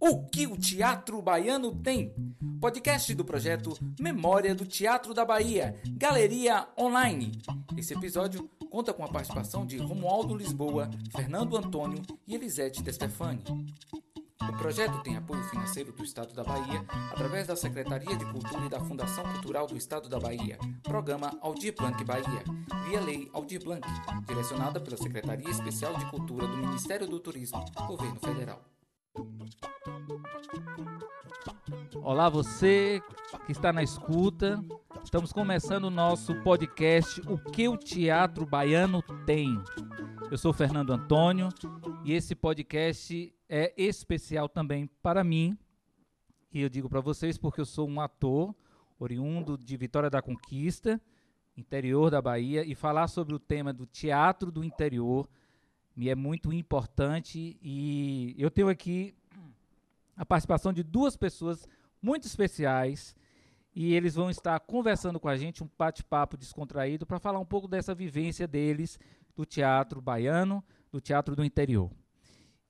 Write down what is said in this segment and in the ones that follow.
O que o teatro baiano tem? Podcast do projeto Memória do Teatro da Bahia, Galeria Online. Esse episódio conta com a participação de Romualdo Lisboa, Fernando Antônio e Elisete De Stefani. O projeto tem apoio financeiro do Estado da Bahia através da Secretaria de Cultura e da Fundação Cultural do Estado da Bahia, Programa Aldir Blanc Bahia, via Lei Aldir Blanc, direcionada pela Secretaria Especial de Cultura do Ministério do Turismo, Governo Federal. Olá, você que está na escuta. Estamos começando o nosso podcast O que o Teatro Baiano tem. Eu sou Fernando Antônio e esse podcast é especial também para mim. E eu digo para vocês porque eu sou um ator oriundo de Vitória da Conquista, interior da Bahia, e falar sobre o tema do teatro do interior me é muito importante e eu tenho aqui a participação de duas pessoas muito especiais e eles vão estar conversando com a gente, um bate-papo descontraído, para falar um pouco dessa vivência deles do teatro baiano, do teatro do interior.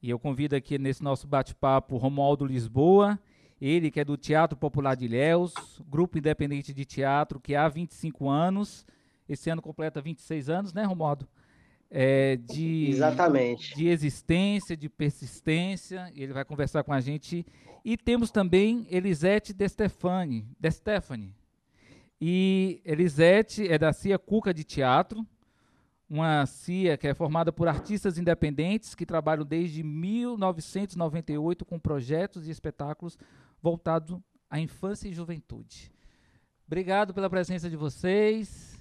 E eu convido aqui nesse nosso bate-papo Romualdo Lisboa, ele que é do Teatro Popular de Ilhéus, grupo independente de teatro que há 25 anos, esse ano completa 26 anos, né, Romualdo? É, de, Exatamente. de existência, de persistência. Ele vai conversar com a gente. E temos também Elisete De Stefani. De Stefani. E Elisete é da CIA Cuca de Teatro, uma CIA que é formada por artistas independentes que trabalham desde 1998 com projetos e espetáculos voltados à infância e juventude. Obrigado pela presença de vocês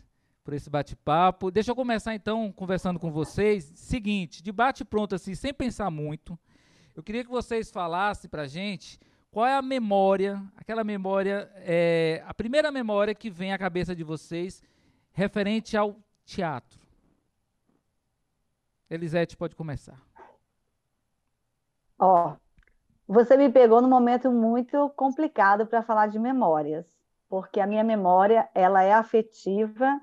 por esse bate-papo. Deixa eu começar então conversando com vocês. Seguinte, debate pronto assim, sem pensar muito. Eu queria que vocês falassem para gente qual é a memória, aquela memória, é, a primeira memória que vem à cabeça de vocês referente ao teatro. Elisete pode começar. Ó, oh, você me pegou num momento muito complicado para falar de memórias, porque a minha memória ela é afetiva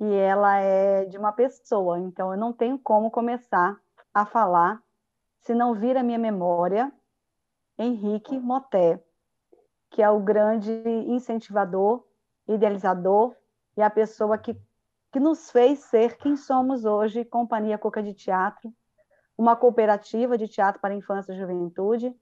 e ela é de uma pessoa, então eu não tenho como começar a falar se não vir a minha memória Henrique Moté, que é o grande incentivador, idealizador e a pessoa que, que nos fez ser quem somos hoje, Companhia Coca de Teatro, uma cooperativa de teatro para infância e juventude,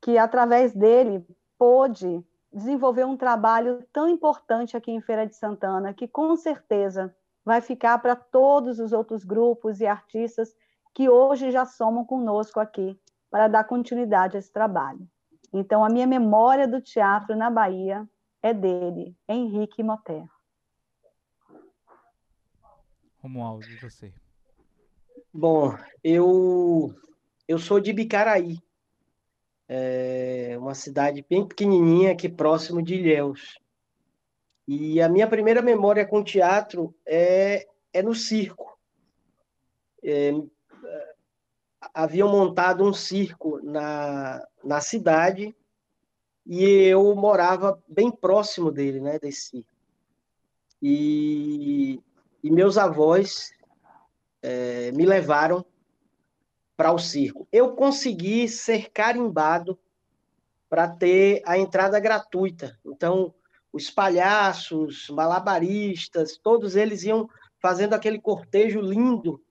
que através dele pôde desenvolver um trabalho tão importante aqui em Feira de Santana, que com certeza vai ficar para todos os outros grupos e artistas que hoje já somam conosco aqui para dar continuidade a esse trabalho. Então, a minha memória do teatro na Bahia é dele, Henrique Moter. Romualdo, e você? Bom, eu, eu sou de Bicaraí, é uma cidade bem pequenininha aqui próximo de Ilhéus. E a minha primeira memória com teatro é, é no circo. É, haviam montado um circo na, na cidade e eu morava bem próximo dele, né, desse circo. E, e meus avós é, me levaram para o circo. Eu consegui ser carimbado para ter a entrada gratuita. Então, os palhaços, malabaristas, todos eles iam fazendo aquele cortejo lindo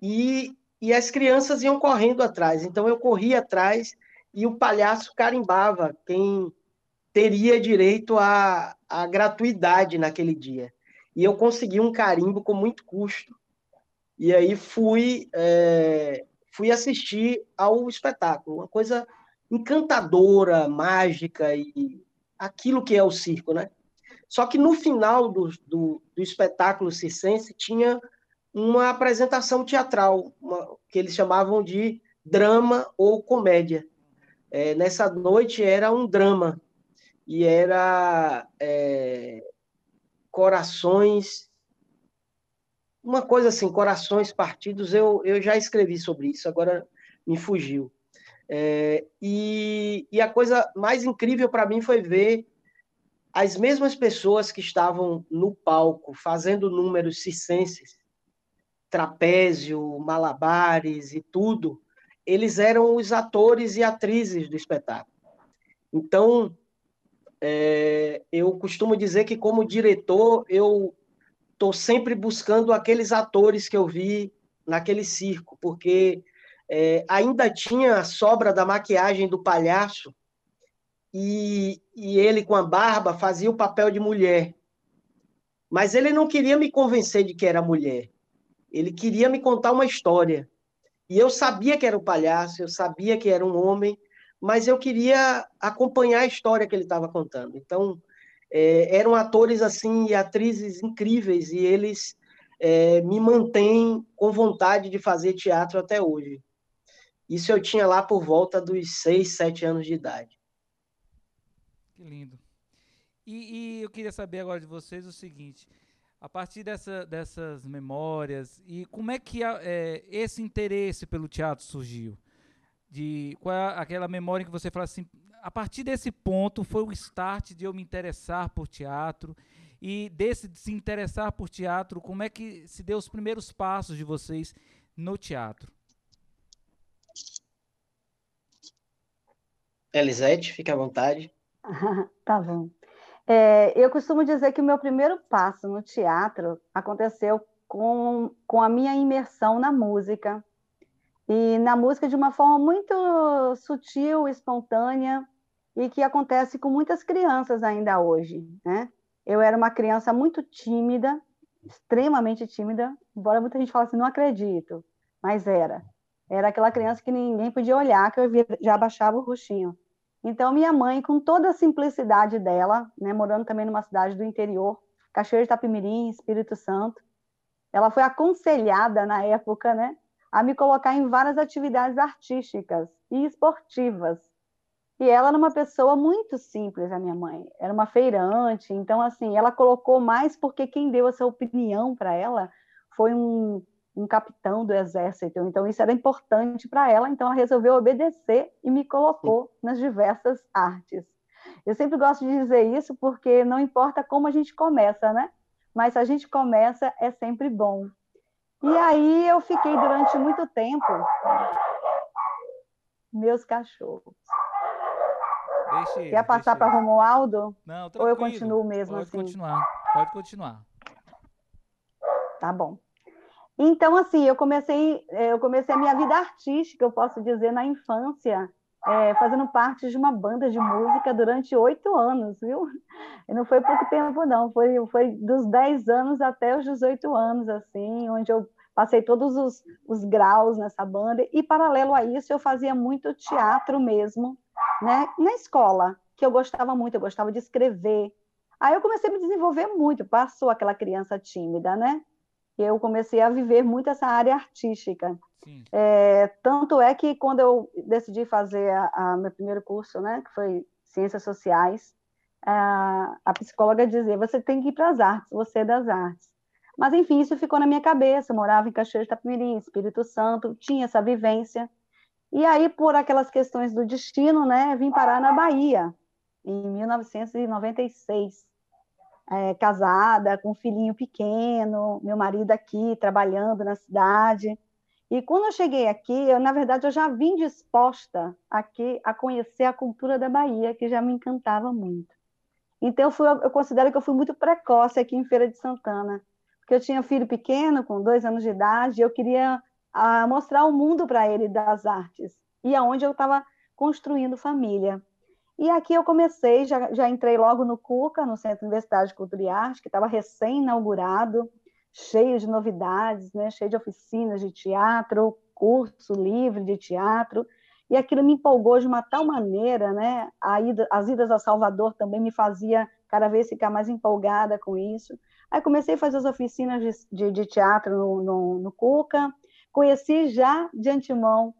e, e as crianças iam correndo atrás. Então, eu corria atrás e o palhaço carimbava quem teria direito à, à gratuidade naquele dia. E eu consegui um carimbo com muito custo. E aí fui é, fui assistir ao espetáculo, uma coisa encantadora, mágica e aquilo que é o circo, né? Só que no final do, do, do espetáculo circense tinha uma apresentação teatral, uma, que eles chamavam de drama ou comédia. É, nessa noite era um drama e era é, corações uma coisa assim, corações partidos, eu, eu já escrevi sobre isso, agora me fugiu. É, e, e a coisa mais incrível para mim foi ver as mesmas pessoas que estavam no palco fazendo números circenses, trapézio, malabares e tudo, eles eram os atores e atrizes do espetáculo. Então, é, eu costumo dizer que, como diretor, eu estou sempre buscando aqueles atores que eu vi naquele circo, porque é, ainda tinha a sobra da maquiagem do palhaço e, e ele, com a barba, fazia o papel de mulher. Mas ele não queria me convencer de que era mulher. Ele queria me contar uma história. E eu sabia que era o palhaço, eu sabia que era um homem, mas eu queria acompanhar a história que ele estava contando. Então, é, eram atores assim e atrizes incríveis e eles é, me mantêm com vontade de fazer teatro até hoje. Isso eu tinha lá por volta dos seis, sete anos de idade. Que lindo. E, e eu queria saber agora de vocês o seguinte: a partir dessa, dessas memórias e como é que é, esse interesse pelo teatro surgiu? De qual é aquela memória que você fala assim, a partir desse ponto foi o start de eu me interessar por teatro e desse de se interessar por teatro, como é que se deu os primeiros passos de vocês no teatro? Elisete, fique à vontade. tá bom. É, eu costumo dizer que o meu primeiro passo no teatro aconteceu com, com a minha imersão na música. E na música de uma forma muito sutil, espontânea, e que acontece com muitas crianças ainda hoje. Né? Eu era uma criança muito tímida, extremamente tímida, embora muita gente fale assim, não acredito, mas era. Era aquela criança que ninguém podia olhar, que eu já abaixava o roxinho. Então, minha mãe, com toda a simplicidade dela, né, morando também numa cidade do interior, Cachoeira de Itapemirim, Espírito Santo, ela foi aconselhada na época, né, a me colocar em várias atividades artísticas e esportivas. E ela era uma pessoa muito simples, a minha mãe. Era uma feirante, então assim, ela colocou mais porque quem deu essa opinião para ela foi um um capitão do exército, então isso era importante para ela, então ela resolveu obedecer e me colocou nas diversas artes. Eu sempre gosto de dizer isso porque não importa como a gente começa, né? Mas se a gente começa, é sempre bom. E aí eu fiquei durante muito tempo. Meus cachorros. Deixe, Quer passar para Romualdo? Não, Ou eu continuo mesmo pode assim? Pode continuar, pode continuar. Tá bom. Então, assim, eu comecei, é, eu comecei a minha vida artística, eu posso dizer, na infância, é, fazendo parte de uma banda de música durante oito anos, viu? E não foi pouco tempo, não, foi, foi dos 10 anos até os 18 anos, assim, onde eu passei todos os, os graus nessa banda, e paralelo a isso, eu fazia muito teatro mesmo, né, na escola, que eu gostava muito, eu gostava de escrever. Aí eu comecei a me desenvolver muito, passou aquela criança tímida, né? eu comecei a viver muito essa área artística. É, tanto é que quando eu decidi fazer a, a, meu primeiro curso, né, que foi Ciências Sociais, a, a psicóloga dizia, você tem que ir para as artes, você é das artes. Mas, enfim, isso ficou na minha cabeça, eu morava em Cachoeira de Itapemirim, Espírito Santo, tinha essa vivência. E aí, por aquelas questões do destino, né, vim parar na Bahia, em 1996 é, casada, com um filhinho pequeno, meu marido aqui trabalhando na cidade. E quando eu cheguei aqui, eu, na verdade, eu já vim disposta aqui a conhecer a cultura da Bahia, que já me encantava muito. Então, eu, fui, eu considero que eu fui muito precoce aqui em Feira de Santana, porque eu tinha um filho pequeno, com dois anos de idade, e eu queria a, ah, mostrar o mundo para ele das artes, e aonde eu estava construindo família. E aqui eu comecei, já, já entrei logo no CUCA, no Centro Universitário de Cultura e Arte, que estava recém-inaugurado, cheio de novidades, né? cheio de oficinas de teatro, curso livre de teatro, e aquilo me empolgou de uma tal maneira, né? Ida, as idas a Salvador também me fazia cada vez ficar mais empolgada com isso. Aí comecei a fazer as oficinas de, de, de teatro no, no, no Cuca, conheci já de antemão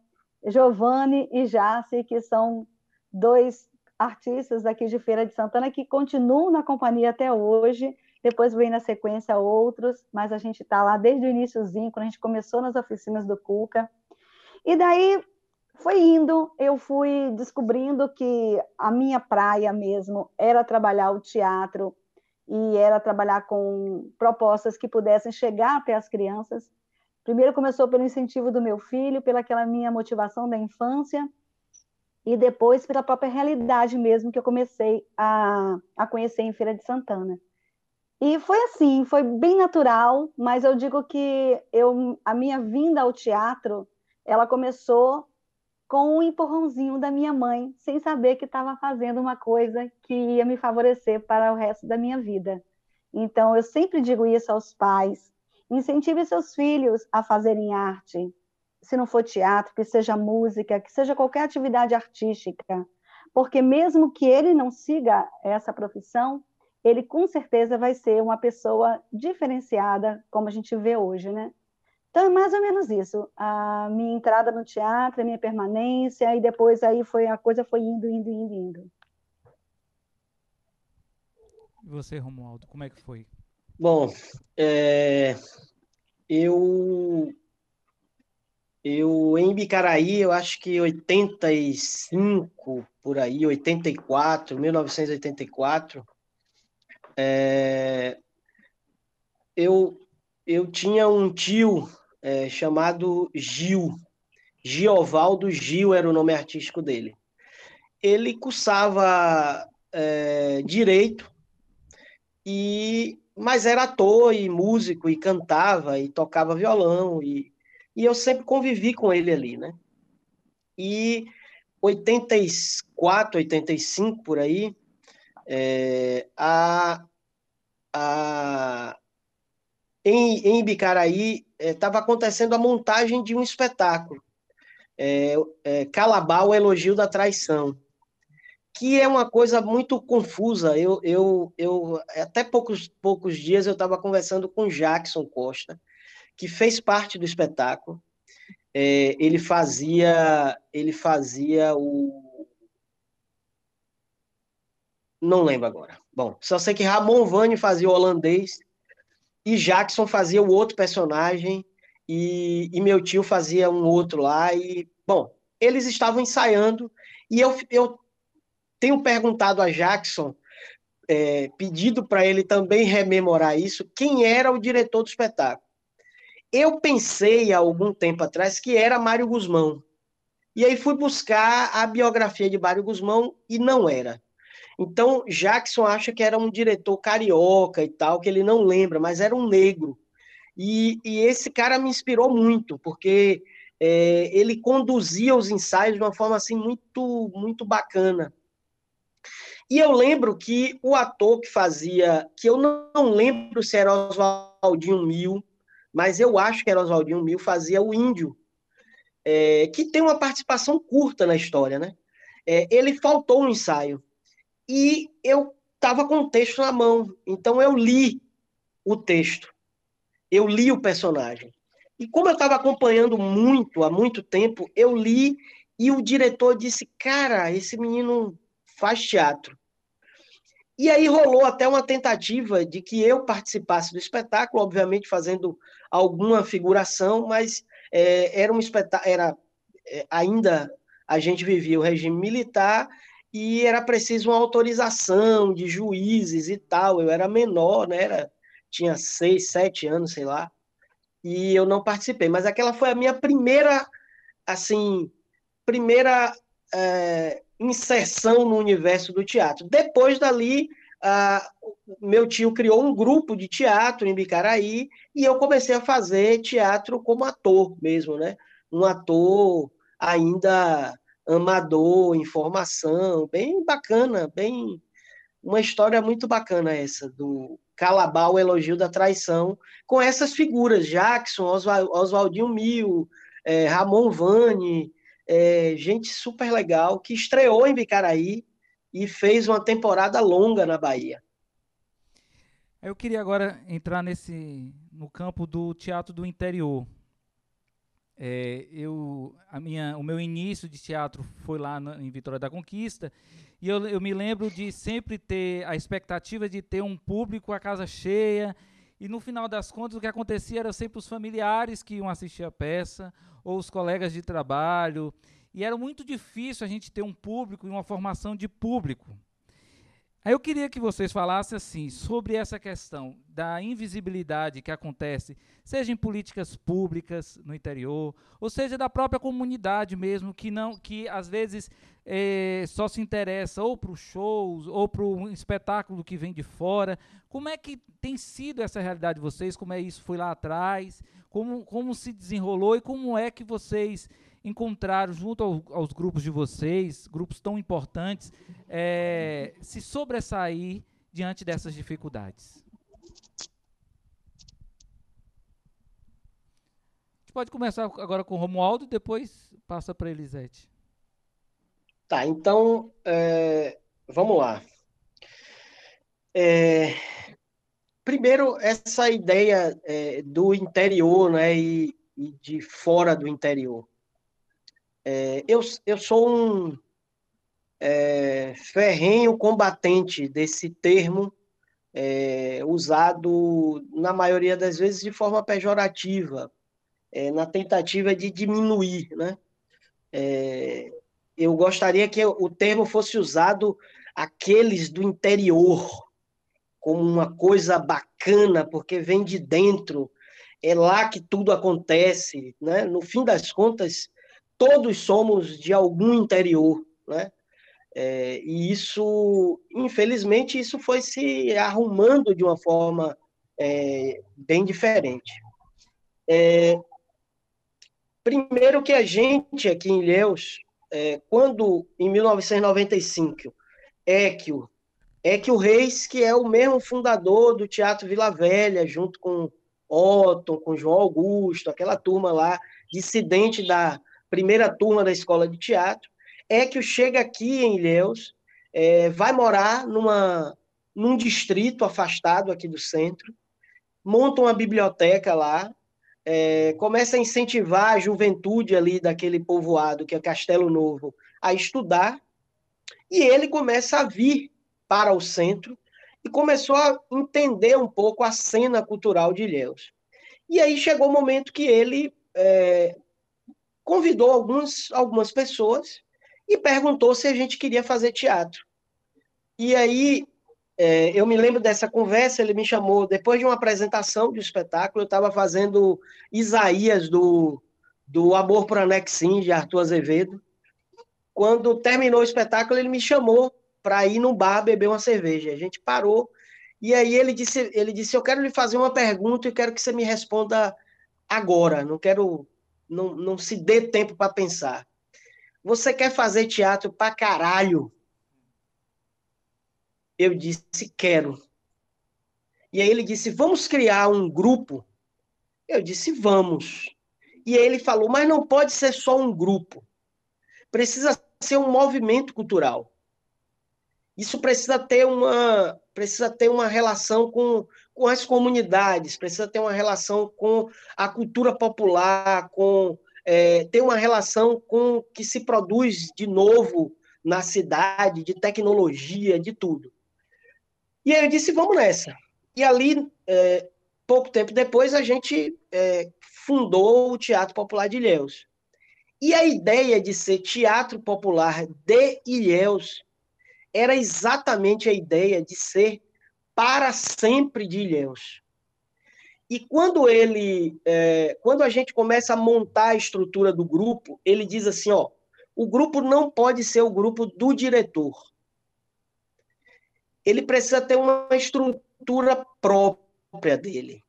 Giovanni e Jace, que são dois artistas aqui de Feira de Santana que continuam na companhia até hoje, depois vem na sequência outros, mas a gente está lá desde o iníciozinho, quando a gente começou nas oficinas do Cuca. E daí foi indo, eu fui descobrindo que a minha praia mesmo era trabalhar o teatro e era trabalhar com propostas que pudessem chegar até as crianças, Primeiro começou pelo incentivo do meu filho, pelaquela minha motivação da infância, e depois pela própria realidade mesmo que eu comecei a, a conhecer em Feira de Santana. E foi assim, foi bem natural, mas eu digo que eu, a minha vinda ao teatro, ela começou com um empurrãozinho da minha mãe, sem saber que estava fazendo uma coisa que ia me favorecer para o resto da minha vida. Então, eu sempre digo isso aos pais: incentive seus filhos a fazerem arte, se não for teatro, que seja música, que seja qualquer atividade artística, porque mesmo que ele não siga essa profissão, ele com certeza vai ser uma pessoa diferenciada, como a gente vê hoje, né? Então é mais ou menos isso. A minha entrada no teatro, a minha permanência, e depois aí foi a coisa foi indo, indo, indo, indo. E você, Romualdo, como é que foi? Bom, é, eu eu em Bicaraí, eu acho que 85 por aí, 84, 1984, é, eu, eu tinha um tio é, chamado Gil, Giovaldo Gil era o nome artístico dele. Ele cursava é, direito, e mas era ator e músico, e cantava, e tocava violão, e, e eu sempre convivi com ele ali, né? E 84, 85 por aí, é, a, a, em, em Bicaraí estava é, acontecendo a montagem de um espetáculo, é, é, Calabal, o Elogio da Traição, que é uma coisa muito confusa. Eu, eu, eu até poucos, poucos dias eu estava conversando com Jackson Costa, que fez parte do espetáculo. É, ele fazia ele fazia o não lembro agora. Bom, só sei que Ramon Vane fazia o holandês e Jackson fazia o outro personagem e, e meu tio fazia um outro lá e bom, eles estavam ensaiando e eu, eu tenho perguntado a Jackson, é, pedido para ele também rememorar isso, quem era o diretor do espetáculo. Eu pensei há algum tempo atrás que era Mário Guzmão. E aí fui buscar a biografia de Mário Guzmão e não era. Então, Jackson acha que era um diretor carioca e tal, que ele não lembra, mas era um negro. E, e esse cara me inspirou muito, porque é, ele conduzia os ensaios de uma forma assim muito, muito bacana. E eu lembro que o ator que fazia, que eu não lembro se era Oswaldinho Mil, mas eu acho que era Oswaldinho Mil, fazia o Índio, é, que tem uma participação curta na história, né? É, ele faltou um ensaio e eu estava com o texto na mão, então eu li o texto, eu li o personagem. E como eu estava acompanhando muito, há muito tempo, eu li e o diretor disse: Cara, esse menino faz teatro. E aí rolou até uma tentativa de que eu participasse do espetáculo, obviamente fazendo alguma figuração, mas é, era um espetáculo, era é, ainda a gente vivia o regime militar e era preciso uma autorização de juízes e tal. Eu era menor, né? Era, tinha seis, sete anos, sei lá, e eu não participei. Mas aquela foi a minha primeira, assim, primeira é, inserção no universo do teatro. Depois dali, meu tio criou um grupo de teatro em Bicaraí e eu comecei a fazer teatro como ator mesmo, né? Um ator ainda amador, informação, bem bacana, bem uma história muito bacana essa do Calabal, o elogio da traição, com essas figuras, Jackson, Oswaldinho Mil, é, Ramon Vane, é, gente super legal, que estreou em Bicaraí e fez uma temporada longa na Bahia. Eu queria agora entrar nesse no campo do teatro do interior. É, eu, a minha, o meu início de teatro foi lá na, em Vitória da Conquista e eu, eu me lembro de sempre ter a expectativa de ter um público, a casa cheia e no final das contas o que acontecia era sempre os familiares que iam assistir a peça ou os colegas de trabalho e era muito difícil a gente ter um público e uma formação de público. Aí eu queria que vocês falassem assim sobre essa questão da invisibilidade que acontece, seja em políticas públicas no interior, ou seja da própria comunidade mesmo, que não, que às vezes é, só se interessa ou para os shows ou para o espetáculo que vem de fora. Como é que tem sido essa realidade de vocês? Como é isso foi lá atrás? Como, como se desenrolou e como é que vocês encontraram junto ao, aos grupos de vocês, grupos tão importantes, é, se sobressair diante dessas dificuldades? A gente pode começar agora com o Romualdo, depois passa para Elisete. Tá, então, é, vamos lá. É, primeiro, essa ideia é, do interior né, e, e de fora do interior. É, eu, eu sou um é, ferrenho combatente desse termo é, usado, na maioria das vezes, de forma pejorativa, é, na tentativa de diminuir. Né? É, eu gostaria que o termo fosse usado aqueles do interior, como uma coisa bacana, porque vem de dentro, é lá que tudo acontece. Né? No fim das contas, todos somos de algum interior, né? É, e isso, infelizmente, isso foi se arrumando de uma forma é, bem diferente. É, primeiro que a gente aqui em Ilhéus, é, quando em 1995, Équio, Équio Reis, que é o mesmo fundador do Teatro Vila Velha, junto com Otton, com João Augusto, aquela turma lá, dissidente da, primeira turma da escola de teatro, é que chega aqui em Ilhéus, é, vai morar numa, num distrito afastado aqui do centro, monta uma biblioteca lá, é, começa a incentivar a juventude ali daquele povoado, que é Castelo Novo, a estudar, e ele começa a vir para o centro e começou a entender um pouco a cena cultural de Ilhéus. E aí chegou o momento que ele é, convidou alguns, algumas pessoas e perguntou se a gente queria fazer teatro. E aí, é, eu me lembro dessa conversa, ele me chamou, depois de uma apresentação de um espetáculo, eu estava fazendo Isaías do, do Amor por Anexim, de Arthur Azevedo. Quando terminou o espetáculo, ele me chamou para ir no bar beber uma cerveja. A gente parou, e aí ele disse, ele disse, eu quero lhe fazer uma pergunta e quero que você me responda agora, não quero não, não se dê tempo para pensar. Você quer fazer teatro para caralho? Eu disse, quero. E aí ele disse, vamos criar um grupo? Eu disse, vamos. E aí ele falou, mas não pode ser só um grupo. Precisa ser um movimento cultural. Isso precisa ter uma, precisa ter uma relação com, com as comunidades, precisa ter uma relação com a cultura popular, com é, ter uma relação com o que se produz de novo na cidade, de tecnologia, de tudo. E aí eu disse, vamos nessa. E ali, é, pouco tempo depois, a gente é, fundou o Teatro Popular de Ilhéus. E a ideia de ser Teatro Popular de Ilhéus era exatamente a ideia de ser para sempre de Ilhéus. E quando ele, é, quando a gente começa a montar a estrutura do grupo, ele diz assim, ó, o grupo não pode ser o grupo do diretor. Ele precisa ter uma estrutura própria dele.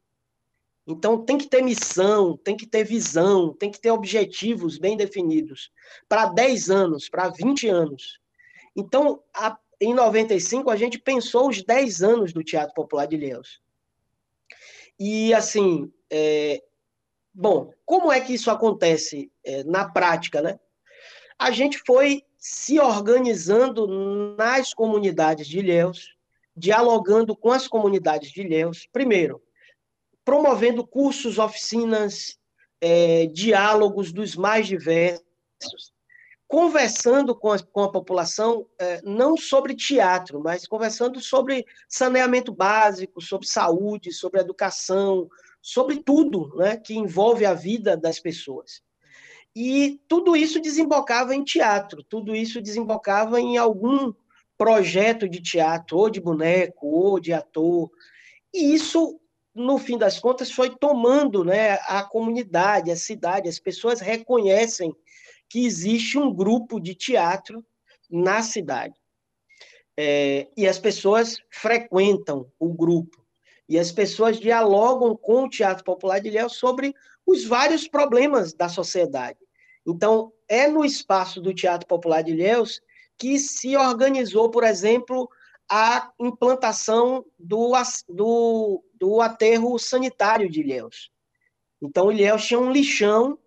Então tem que ter missão, tem que ter visão, tem que ter objetivos bem definidos para 10 anos, para 20 anos. Então, a, em 95, a gente pensou os 10 anos do Teatro Popular de Ilhéus. E, assim, é, bom, como é que isso acontece é, na prática, né? A gente foi se organizando nas comunidades de Ilhéus, dialogando com as comunidades de Ilhéus, primeiro, promovendo cursos, oficinas, é, diálogos dos mais diversos, conversando com a, com a população, é, não sobre teatro, mas conversando sobre saneamento básico, sobre saúde, sobre educação, sobre tudo né, que envolve a vida das pessoas. E tudo isso desembocava em teatro, tudo isso desembocava em algum projeto de teatro, ou de boneco, ou de ator. E isso, no fim das contas, foi tomando né, a comunidade, a cidade, as pessoas reconhecem que existe um grupo de teatro na cidade. É, e as pessoas frequentam o grupo. E as pessoas dialogam com o Teatro Popular de Ilhéus sobre os vários problemas da sociedade. Então, é no espaço do Teatro Popular de Ilhéus que se organizou, por exemplo, a implantação do, do, do aterro sanitário de Ilhéus. Então, Ilhéus tinha um lixão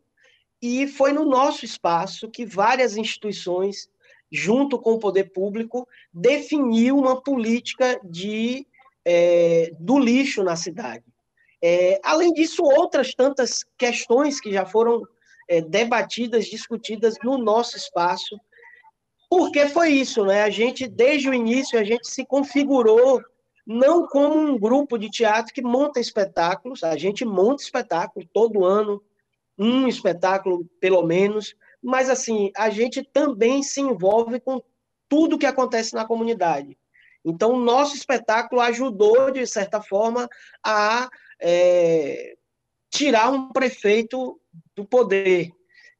e foi no nosso espaço que várias instituições, junto com o poder público, definiu uma política de, é, do lixo na cidade. É, além disso, outras tantas questões que já foram é, debatidas, discutidas no nosso espaço, porque foi isso, né? A gente, desde o início, a gente se configurou não como um grupo de teatro que monta espetáculos, a gente monta espetáculo todo ano, um espetáculo pelo menos, mas assim, a gente também se envolve com tudo que acontece na comunidade. Então, o nosso espetáculo ajudou, de certa forma, a é, tirar um prefeito do poder.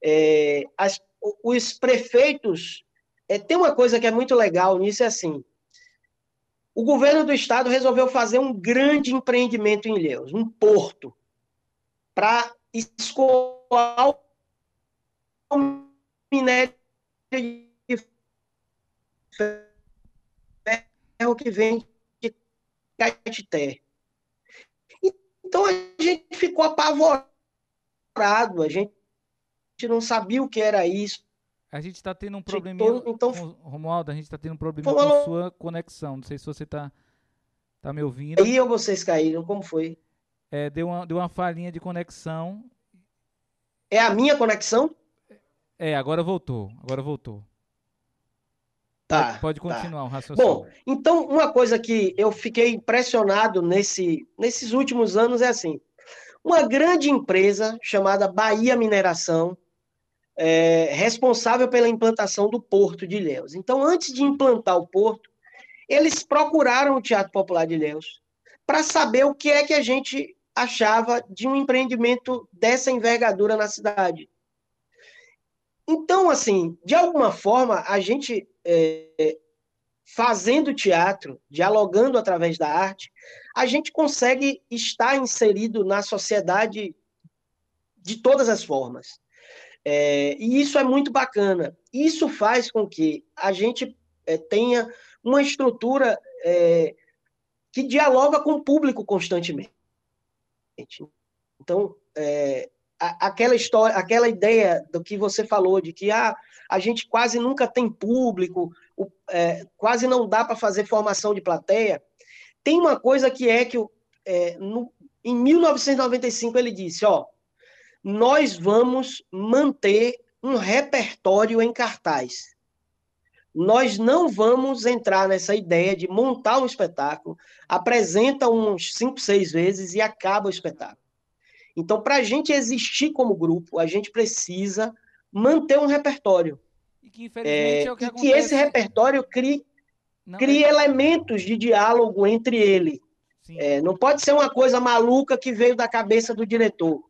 É, as, os prefeitos é, tem uma coisa que é muito legal nisso, é assim, o governo do estado resolveu fazer um grande empreendimento em Ilhéus, um porto, para escoar o minério de ferro que vem de Caetité. Então a gente ficou apavorado, a gente não sabia o que era isso, a gente está tendo um probleminha. Então, Romualdo, a gente está tendo um probleminha com a sua conexão. Não sei se você está tá me ouvindo. Aí ou vocês caíram? Como foi? É, deu uma, deu uma falhinha de conexão. É a minha conexão? É, agora voltou. Agora voltou. Tá. Pode, pode tá. continuar tá. o raciocínio. Bom, então uma coisa que eu fiquei impressionado nesse, nesses últimos anos é assim: uma grande empresa chamada Bahia Mineração é, responsável pela implantação do Porto de Ilhéus. Então, antes de implantar o Porto, eles procuraram o Teatro Popular de Ilhéus para saber o que é que a gente achava de um empreendimento dessa envergadura na cidade. Então, assim, de alguma forma, a gente, é, fazendo teatro, dialogando através da arte, a gente consegue estar inserido na sociedade de todas as formas. É, e isso é muito bacana. Isso faz com que a gente é, tenha uma estrutura é, que dialoga com o público constantemente. Então, é, aquela história, aquela ideia do que você falou de que ah, a gente quase nunca tem público, o, é, quase não dá para fazer formação de plateia. Tem uma coisa que é que é, no, em 1995 ele disse, ó, nós vamos manter um repertório em cartaz. Nós não vamos entrar nessa ideia de montar um espetáculo, apresenta uns cinco, seis vezes e acaba o espetáculo. Então, para a gente existir como grupo, a gente precisa manter um repertório. E que, infelizmente, é, é o que, e que esse repertório crie, não, crie é... elementos de diálogo entre ele. É, não pode ser uma coisa maluca que veio da cabeça do diretor.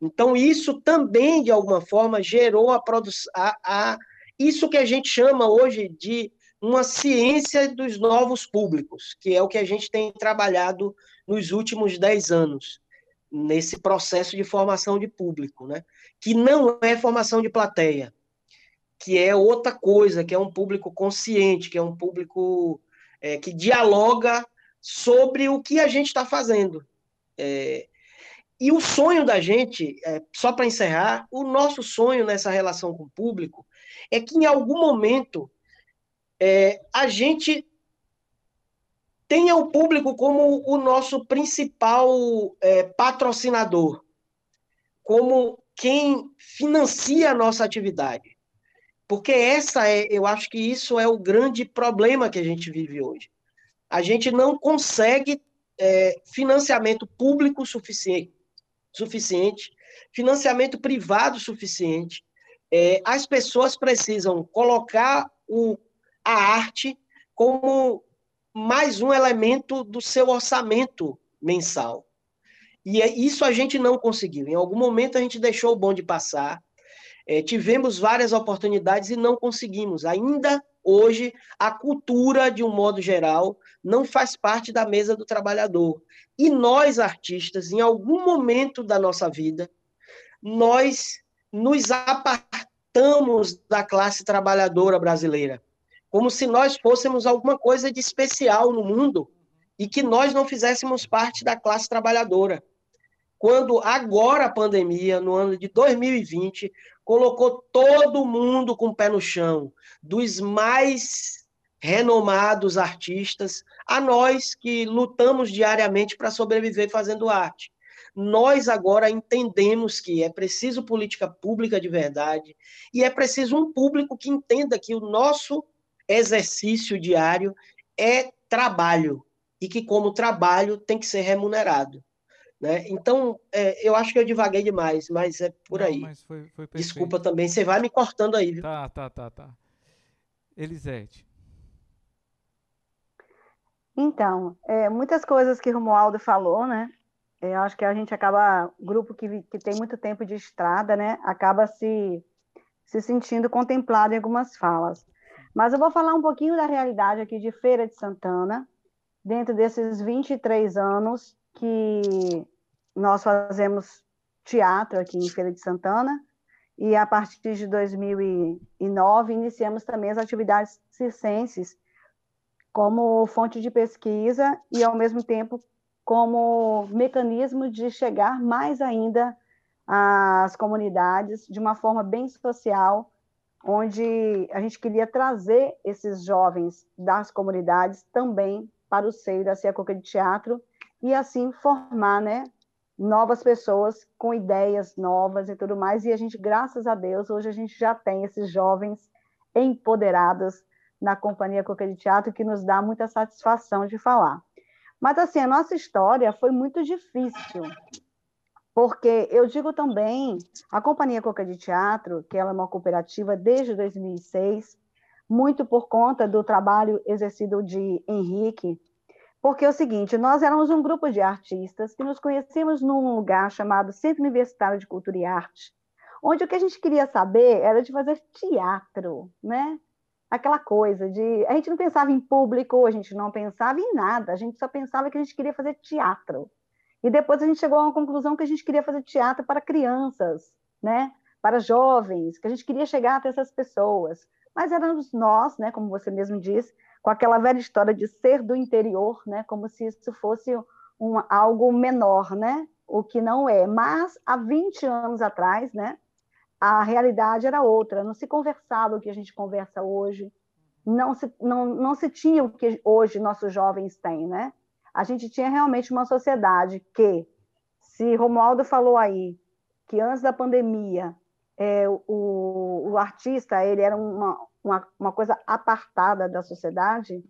Então, isso também, de alguma forma, gerou a produção, a, a, isso que a gente chama hoje de uma ciência dos novos públicos, que é o que a gente tem trabalhado nos últimos dez anos, nesse processo de formação de público, né? que não é formação de plateia, que é outra coisa, que é um público consciente, que é um público é, que dialoga sobre o que a gente está fazendo. É, e o sonho da gente, é, só para encerrar, o nosso sonho nessa relação com o público é que em algum momento é, a gente tenha o público como o nosso principal é, patrocinador, como quem financia a nossa atividade. Porque essa é, eu acho que isso é o grande problema que a gente vive hoje. A gente não consegue é, financiamento público suficiente suficiente, financiamento privado suficiente. É, as pessoas precisam colocar o, a arte como mais um elemento do seu orçamento mensal. E é, isso a gente não conseguiu. Em algum momento a gente deixou o bonde passar, é, tivemos várias oportunidades e não conseguimos. Ainda hoje, a cultura, de um modo geral, não faz parte da mesa do trabalhador. E nós, artistas, em algum momento da nossa vida, nós nos apartamos da classe trabalhadora brasileira, como se nós fôssemos alguma coisa de especial no mundo e que nós não fizéssemos parte da classe trabalhadora. Quando agora a pandemia, no ano de 2020, colocou todo mundo com o pé no chão, dos mais renomados artistas a nós que lutamos diariamente para sobreviver fazendo arte. Nós agora entendemos que é preciso política pública de verdade e é preciso um público que entenda que o nosso exercício diário é trabalho e que, como trabalho, tem que ser remunerado. Né? Então, é, eu acho que eu divaguei demais, mas é por Não, aí. Foi, foi Desculpa também, você vai me cortando aí. Viu? Tá, tá, tá, tá. Elisete. Então, é, muitas coisas que o Romualdo falou, né? Eu acho que a gente acaba, grupo que, que tem muito tempo de estrada, né? Acaba se, se sentindo contemplado em algumas falas. Mas eu vou falar um pouquinho da realidade aqui de Feira de Santana, dentro desses 23 anos que nós fazemos teatro aqui em Feira de Santana, e a partir de 2009 iniciamos também as atividades circenses como fonte de pesquisa e, ao mesmo tempo, como mecanismo de chegar mais ainda às comunidades de uma forma bem social, onde a gente queria trazer esses jovens das comunidades também para o seio da Ciacoca de Teatro e assim formar, né, novas pessoas com ideias novas e tudo mais. E a gente, graças a Deus, hoje a gente já tem esses jovens empoderados na Companhia Coca de Teatro, que nos dá muita satisfação de falar. Mas, assim, a nossa história foi muito difícil, porque eu digo também, a Companhia Coca de Teatro, que ela é uma cooperativa desde 2006, muito por conta do trabalho exercido de Henrique, porque é o seguinte, nós éramos um grupo de artistas que nos conhecíamos num lugar chamado Centro Universitário de Cultura e Arte, onde o que a gente queria saber era de fazer teatro, né? Aquela coisa de. A gente não pensava em público, a gente não pensava em nada, a gente só pensava que a gente queria fazer teatro. E depois a gente chegou a uma conclusão que a gente queria fazer teatro para crianças, né? Para jovens, que a gente queria chegar até essas pessoas. Mas éramos nós, né? Como você mesmo disse, com aquela velha história de ser do interior, né, como se isso fosse um, algo menor, né, o que não é. Mas há 20 anos atrás, né, a realidade era outra, não se conversava o que a gente conversa hoje, não se, não, não se tinha o que hoje nossos jovens têm, né? A gente tinha realmente uma sociedade que, se Romualdo falou aí, que antes da pandemia é, o, o artista ele era uma, uma, uma coisa apartada da sociedade,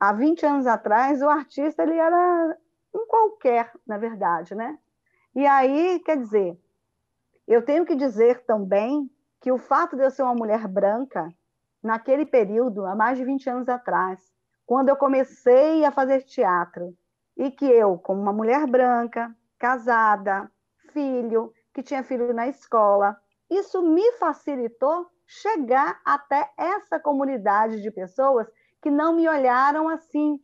há 20 anos atrás, o artista ele era um qualquer, na verdade, né? E aí, quer dizer, eu tenho que dizer também que o fato de eu ser uma mulher branca, naquele período, há mais de 20 anos atrás, quando eu comecei a fazer teatro, e que eu, como uma mulher branca, casada, filho, que tinha filho na escola, isso me facilitou chegar até essa comunidade de pessoas que não me olharam assim,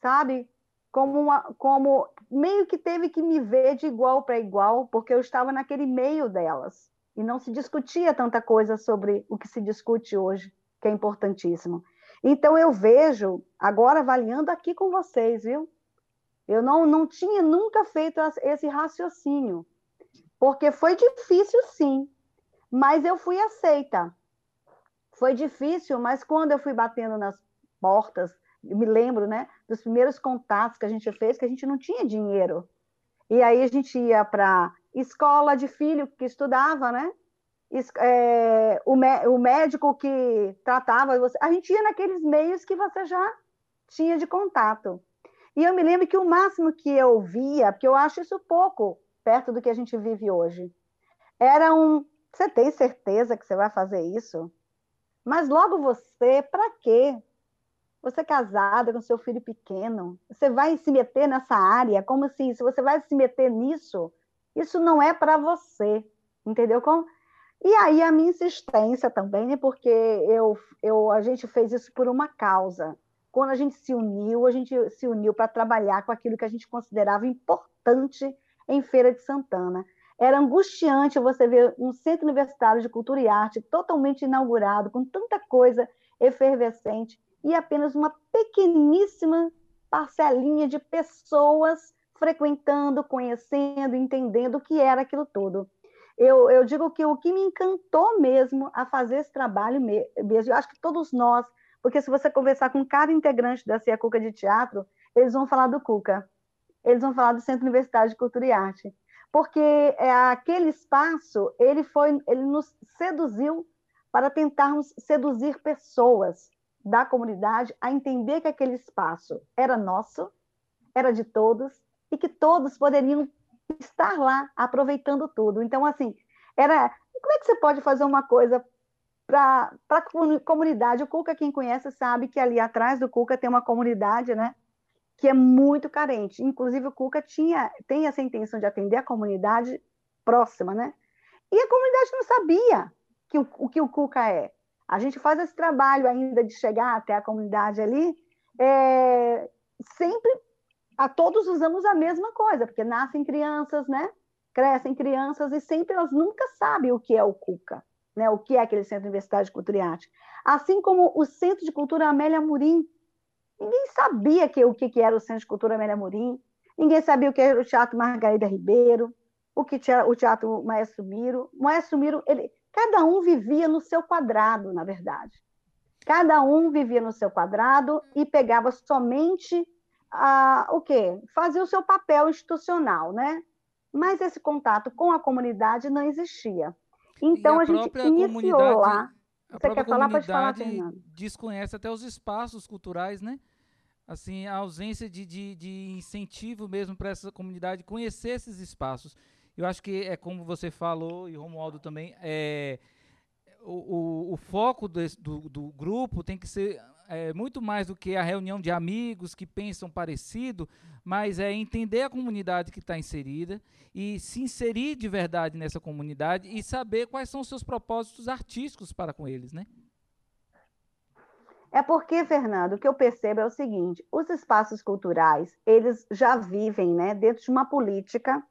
sabe? Como, uma, como meio que teve que me ver de igual para igual, porque eu estava naquele meio delas. E não se discutia tanta coisa sobre o que se discute hoje, que é importantíssimo. Então, eu vejo, agora avaliando aqui com vocês, viu? Eu não, não tinha nunca feito esse raciocínio, porque foi difícil, sim, mas eu fui aceita. Foi difícil, mas quando eu fui batendo nas portas, me lembro, né, dos primeiros contatos que a gente fez, que a gente não tinha dinheiro. E aí a gente ia para escola de filho que estudava, né? É, o, o, médico que tratava você, a gente ia naqueles meios que você já tinha de contato. E eu me lembro que o máximo que eu via, porque eu acho isso pouco perto do que a gente vive hoje, era um você tem certeza que você vai fazer isso? Mas logo você, para quê? Você é casada com seu filho pequeno, você vai se meter nessa área, como se, se você vai se meter nisso, isso não é para você, entendeu? Como... E aí a minha insistência também, né, porque eu, eu, a gente fez isso por uma causa. Quando a gente se uniu, a gente se uniu para trabalhar com aquilo que a gente considerava importante em Feira de Santana. Era angustiante você ver um centro universitário de cultura e arte totalmente inaugurado, com tanta coisa efervescente, e apenas uma pequeníssima parcelinha de pessoas frequentando, conhecendo, entendendo o que era aquilo tudo. Eu, eu digo que o que me encantou mesmo a fazer esse trabalho mesmo, eu acho que todos nós, porque se você conversar com cada integrante da CIA Cuca de Teatro, eles vão falar do Cuca, eles vão falar do Centro Universitário de Cultura e Arte, porque é, aquele espaço, ele foi, ele nos seduziu para tentarmos seduzir pessoas da comunidade a entender que aquele espaço era nosso, era de todos, e que todos poderiam estar lá aproveitando tudo. Então, assim, era. Como é que você pode fazer uma coisa para a comunidade? O Cuca, quem conhece, sabe que ali atrás do Cuca tem uma comunidade, né? Que é muito carente. Inclusive, o Cuca tinha, tem essa intenção de atender a comunidade próxima, né? E a comunidade não sabia que o, o que o Cuca é. A gente faz esse trabalho ainda de chegar até a comunidade ali, é, sempre a todos usamos a mesma coisa, porque nascem crianças, né? Crescem crianças e sempre elas nunca sabem o que é o CUCA, né? O que é aquele Centro Universitário de Cultura e Arte. Assim como o Centro de Cultura Amélia Murim. Ninguém sabia que, o que, que era o Centro de Cultura Amélia Murim, ninguém sabia o que era o Teatro Margarida Ribeiro, o que tinha o Teatro Maestro Miro. Maestro Miro, ele, cada um vivia no seu quadrado, na verdade. Cada um vivia no seu quadrado e pegava somente a, o quê? Fazia o seu papel institucional, né? Mas esse contato com a comunidade não existia. Então a, a, gente iniciou lá. A Você quer falar? Pode falar, Fernando. Desconhece até os espaços culturais, né? Assim, a ausência de, de, de incentivo mesmo para essa comunidade conhecer esses espaços. Eu acho que é como você falou, e o Romualdo também, é, o, o, o foco desse, do, do grupo tem que ser é, muito mais do que a reunião de amigos que pensam parecido, mas é entender a comunidade que está inserida e se inserir de verdade nessa comunidade e saber quais são os seus propósitos artísticos para com eles, né? É porque, Fernando, o que eu percebo é o seguinte: os espaços culturais, eles já vivem né, dentro de uma política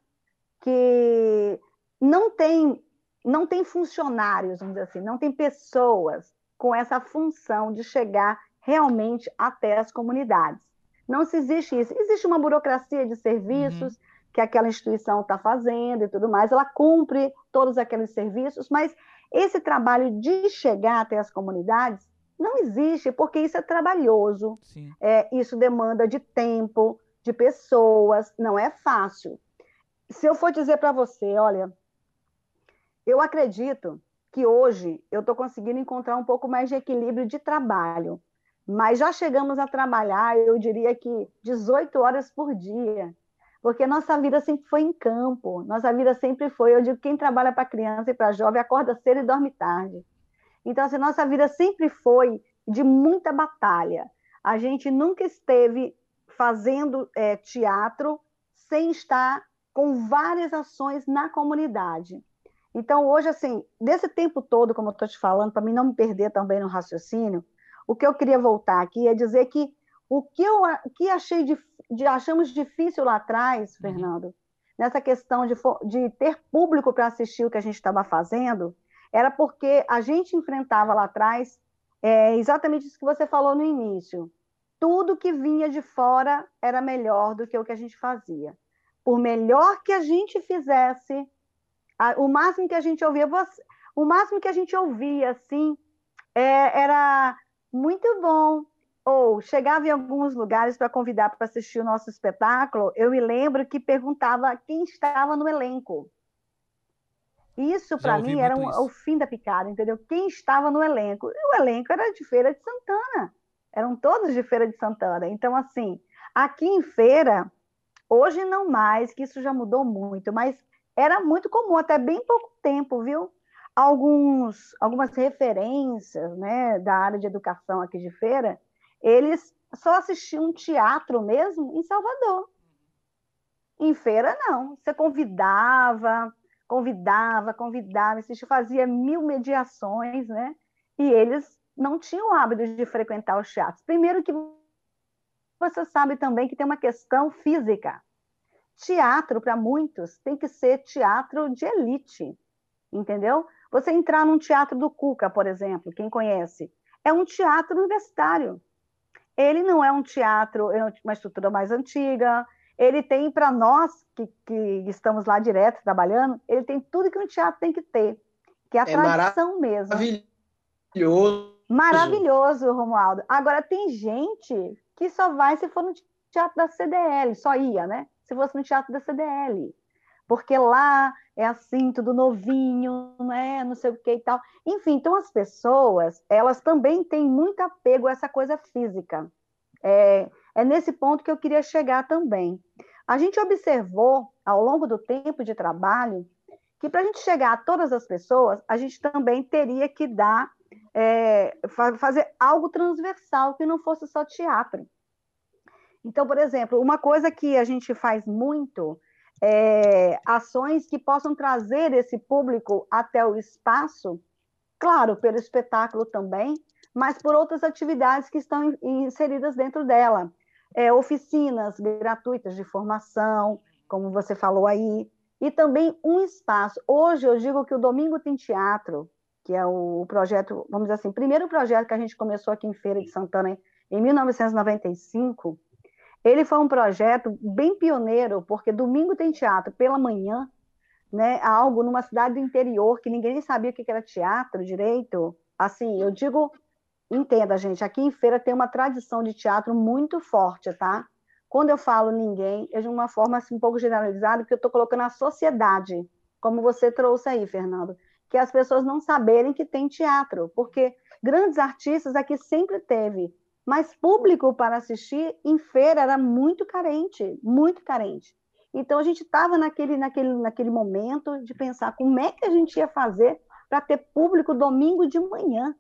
que não tem, não tem funcionários, vamos dizer assim, não tem pessoas com essa função de chegar realmente até as comunidades. Não se existe isso. Existe uma burocracia de serviços uhum. que aquela instituição está fazendo e tudo mais, ela cumpre todos aqueles serviços, mas esse trabalho de chegar até as comunidades não existe, porque isso é trabalhoso, é, isso demanda de tempo, de pessoas, não é fácil. Se eu for dizer para você, olha, eu acredito que hoje eu estou conseguindo encontrar um pouco mais de equilíbrio de trabalho, mas já chegamos a trabalhar, eu diria que 18 horas por dia, porque nossa vida sempre foi em campo, nossa vida sempre foi, eu digo, quem trabalha para criança e para jovem acorda cedo e dorme tarde. Então, assim, nossa vida sempre foi de muita batalha. A gente nunca esteve fazendo é, teatro sem estar com várias ações na comunidade. Então, hoje, assim, desse tempo todo, como eu estou te falando, para mim não me perder também no raciocínio, o que eu queria voltar aqui é dizer que o que eu que achei de, de achamos difícil lá atrás, uhum. Fernando, uhum. nessa questão de, de ter público para assistir o que a gente estava fazendo, era porque a gente enfrentava lá atrás é, exatamente isso que você falou no início. Tudo que vinha de fora era melhor do que o que a gente fazia. Por melhor que a gente fizesse, a, o máximo que a gente ouvia, você, o máximo que a gente ouvia, assim, é, era muito bom. Ou chegava em alguns lugares para convidar para assistir o nosso espetáculo, eu me lembro que perguntava quem estava no elenco. Isso, para mim, era um, o fim da picada, entendeu? Quem estava no elenco? E o elenco era de Feira de Santana. Eram todos de Feira de Santana. Então, assim, aqui em Feira, hoje não mais, que isso já mudou muito, mas era muito comum, até bem pouco tempo, viu? Alguns, algumas referências né, da área de educação aqui de feira, eles só assistiam teatro mesmo em Salvador. Em feira, não. Você convidava, convidava, convidava, assistia, fazia mil mediações, né? E eles não tinham o hábito de frequentar os teatros. Primeiro que você sabe também que tem uma questão física. Teatro, para muitos, tem que ser teatro de elite, entendeu? Você entrar num teatro do Cuca, por exemplo, quem conhece, é um teatro universitário. Ele não é um teatro, é uma estrutura mais antiga. Ele tem, para nós que, que, estamos lá direto trabalhando, ele tem tudo que um teatro tem que ter, que é a é tradição mesmo. Maravilhoso. Maravilhoso, Romualdo. Agora, tem gente que só vai se for no teatro da CDL, só ia, né? Se fosse no teatro da CDL. Porque lá é assim, tudo novinho, né? Não sei o que e tal. Enfim, então as pessoas, elas também têm muito apego a essa coisa física. É, é nesse ponto que eu queria chegar também. A gente observou, ao longo do tempo de trabalho, que para a gente chegar a todas as pessoas, a gente também teria que dar, é, fazer algo transversal, que não fosse só teatro. Então, por exemplo, uma coisa que a gente faz muito é, ações que possam trazer esse público até o espaço, claro, pelo espetáculo também, mas por outras atividades que estão inseridas dentro dela. É, oficinas gratuitas de formação, como você falou aí, e também um espaço. Hoje eu digo que o Domingo tem Teatro, que é o projeto, vamos dizer assim, primeiro projeto que a gente começou aqui em Feira de Santana em 1995, ele foi um projeto bem pioneiro, porque domingo tem teatro pela manhã, né? Algo numa cidade do interior que ninguém sabia o que era teatro direito. Assim, eu digo, entenda, gente, aqui em Feira tem uma tradição de teatro muito forte, tá? Quando eu falo ninguém, é de uma forma assim, um pouco generalizada, porque eu estou colocando a sociedade, como você trouxe aí, Fernando, que as pessoas não saberem que tem teatro, porque grandes artistas aqui sempre teve, mas público para assistir em feira era muito carente, muito carente. Então a gente estava naquele, naquele, naquele momento de pensar como é que a gente ia fazer para ter público domingo de manhã.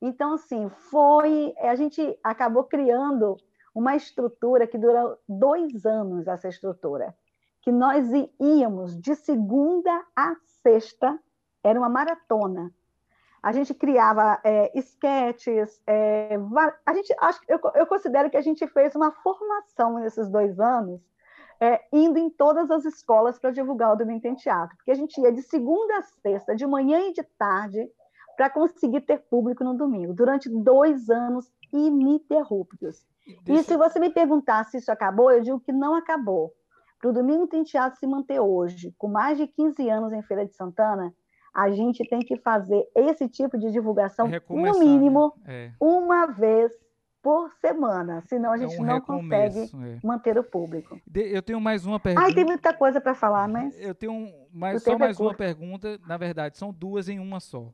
Então, assim, foi. A gente acabou criando uma estrutura que durou dois anos, essa estrutura. Que nós íamos de segunda a sexta, era uma maratona a gente criava é, esquetes, é, a gente, acho, eu, eu considero que a gente fez uma formação nesses dois anos, é, indo em todas as escolas para divulgar o Domingo em Teatro, porque a gente ia de segunda a sexta, de manhã e de tarde, para conseguir ter público no domingo, durante dois anos ininterruptos. Deixa... E se você me perguntar se isso acabou, eu digo que não acabou. Para o Domingo Tem Teatro se manter hoje, com mais de 15 anos em Feira de Santana, a gente tem que fazer esse tipo de divulgação, no mínimo, né? é. uma vez por semana, senão a é gente é um não consegue é. manter o público. Eu tenho mais uma pergunta. Ai, tem muita coisa para falar, mas. Eu tenho mais, só mais uma pergunta, na verdade, são duas em uma só.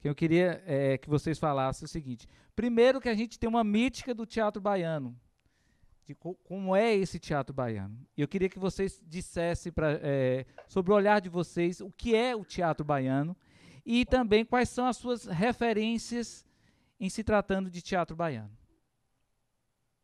Que eu queria é, que vocês falassem o seguinte: primeiro, que a gente tem uma mítica do teatro baiano, de co como é esse teatro baiano. E eu queria que vocês dissessem pra, é, sobre o olhar de vocês o que é o teatro baiano e também quais são as suas referências em se tratando de teatro baiano.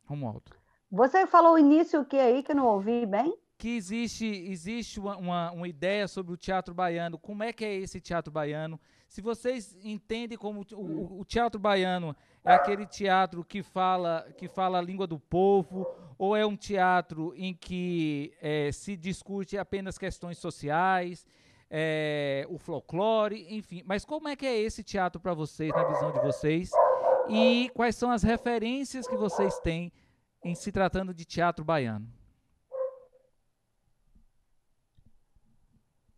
Romualdo. Você falou o início o que aí que eu não ouvi bem? Que existe, existe uma, uma, uma, ideia sobre o teatro baiano, como é que é esse teatro baiano. Se vocês entendem como o, o, o teatro baiano é aquele teatro que fala, que fala a língua do povo, ou é um teatro em que é, se discute apenas questões sociais, é, o folclore, enfim. Mas como é que é esse teatro para vocês, na visão de vocês? E quais são as referências que vocês têm em se tratando de teatro baiano?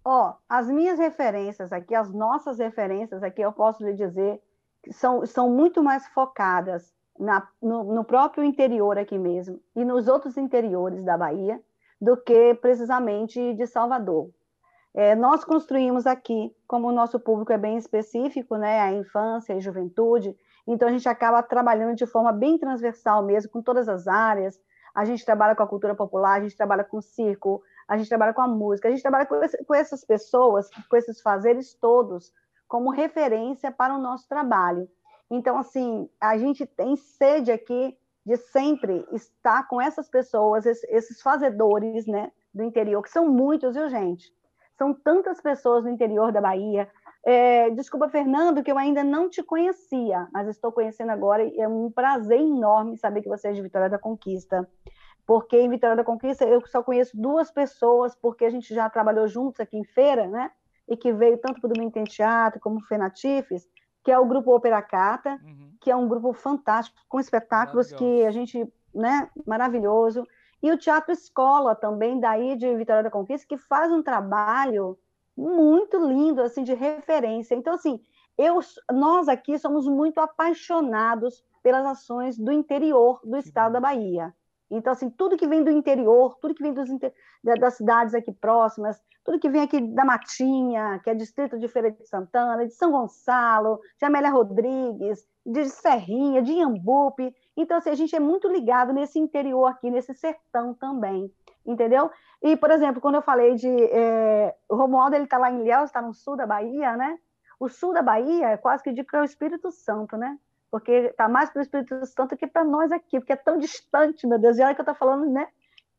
Ó, oh, as minhas referências aqui, as nossas referências aqui, eu posso lhe dizer são, são muito mais focadas na, no, no, próprio interior aqui mesmo e nos outros interiores da Bahia do que precisamente de Salvador. É, nós construímos aqui, como o nosso público é bem específico, né, a infância e juventude, então a gente acaba trabalhando de forma bem transversal mesmo, com todas as áreas. A gente trabalha com a cultura popular, a gente trabalha com o circo, a gente trabalha com a música, a gente trabalha com, esse, com essas pessoas, com esses fazeres todos, como referência para o nosso trabalho. Então, assim, a gente tem sede aqui de sempre estar com essas pessoas, esses fazedores, né, do interior, que são muitos, viu, gente? São tantas pessoas no interior da Bahia. É, desculpa, Fernando, que eu ainda não te conhecia, mas estou conhecendo agora e é um prazer enorme saber que você é de Vitória da Conquista. Porque em Vitória da Conquista eu só conheço duas pessoas, porque a gente já trabalhou juntos aqui em feira, né? E que veio tanto para o Domingo Tem Teatro como o Fenatifes, que é o grupo Operacata, uhum. que é um grupo fantástico, com espetáculos que a gente, né, maravilhoso. E o Teatro Escola também, daí de Vitória da Conquista, que faz um trabalho muito lindo, assim, de referência. Então, assim, eu, nós aqui somos muito apaixonados pelas ações do interior do estado da Bahia. Então, assim, tudo que vem do interior, tudo que vem dos, das cidades aqui próximas, tudo que vem aqui da Matinha, que é distrito de Feira de Santana, de São Gonçalo, de Amélia Rodrigues, de Serrinha, de Iambupe. Então, assim, a gente é muito ligado nesse interior aqui, nesse sertão também, entendeu? E, por exemplo, quando eu falei de... É, o Romualdo, ele está lá em Ilhéus, está no sul da Bahia, né? O sul da Bahia é quase que de que é o Espírito Santo, né? porque está mais para o Espírito Santo que para nós aqui, porque é tão distante, meu Deus. E olha que eu estou falando, né?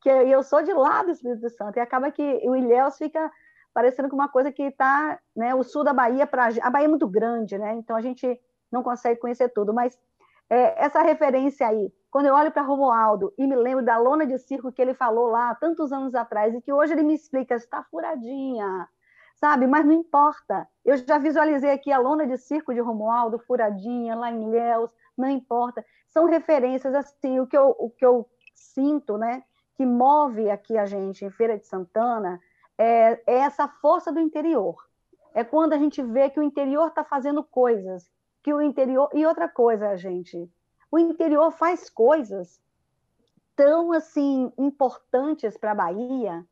Que eu sou de lá do Espírito Santo, e acaba que o Ilhéus fica parecendo com uma coisa que está, né? O sul da Bahia, para a Bahia é muito grande, né? Então a gente não consegue conhecer tudo, mas é, essa referência aí, quando eu olho para Romualdo e me lembro da lona de circo que ele falou lá tantos anos atrás, e que hoje ele me explica, está furadinha, sabe? Mas não importa. Eu já visualizei aqui a lona de circo de Romualdo, Furadinha, lá em Ilhéus, não importa. São referências, assim, o que eu, o que eu sinto, né, que move aqui a gente em Feira de Santana é, é essa força do interior. É quando a gente vê que o interior está fazendo coisas, que o interior... E outra coisa, gente, o interior faz coisas tão, assim, importantes para a Bahia,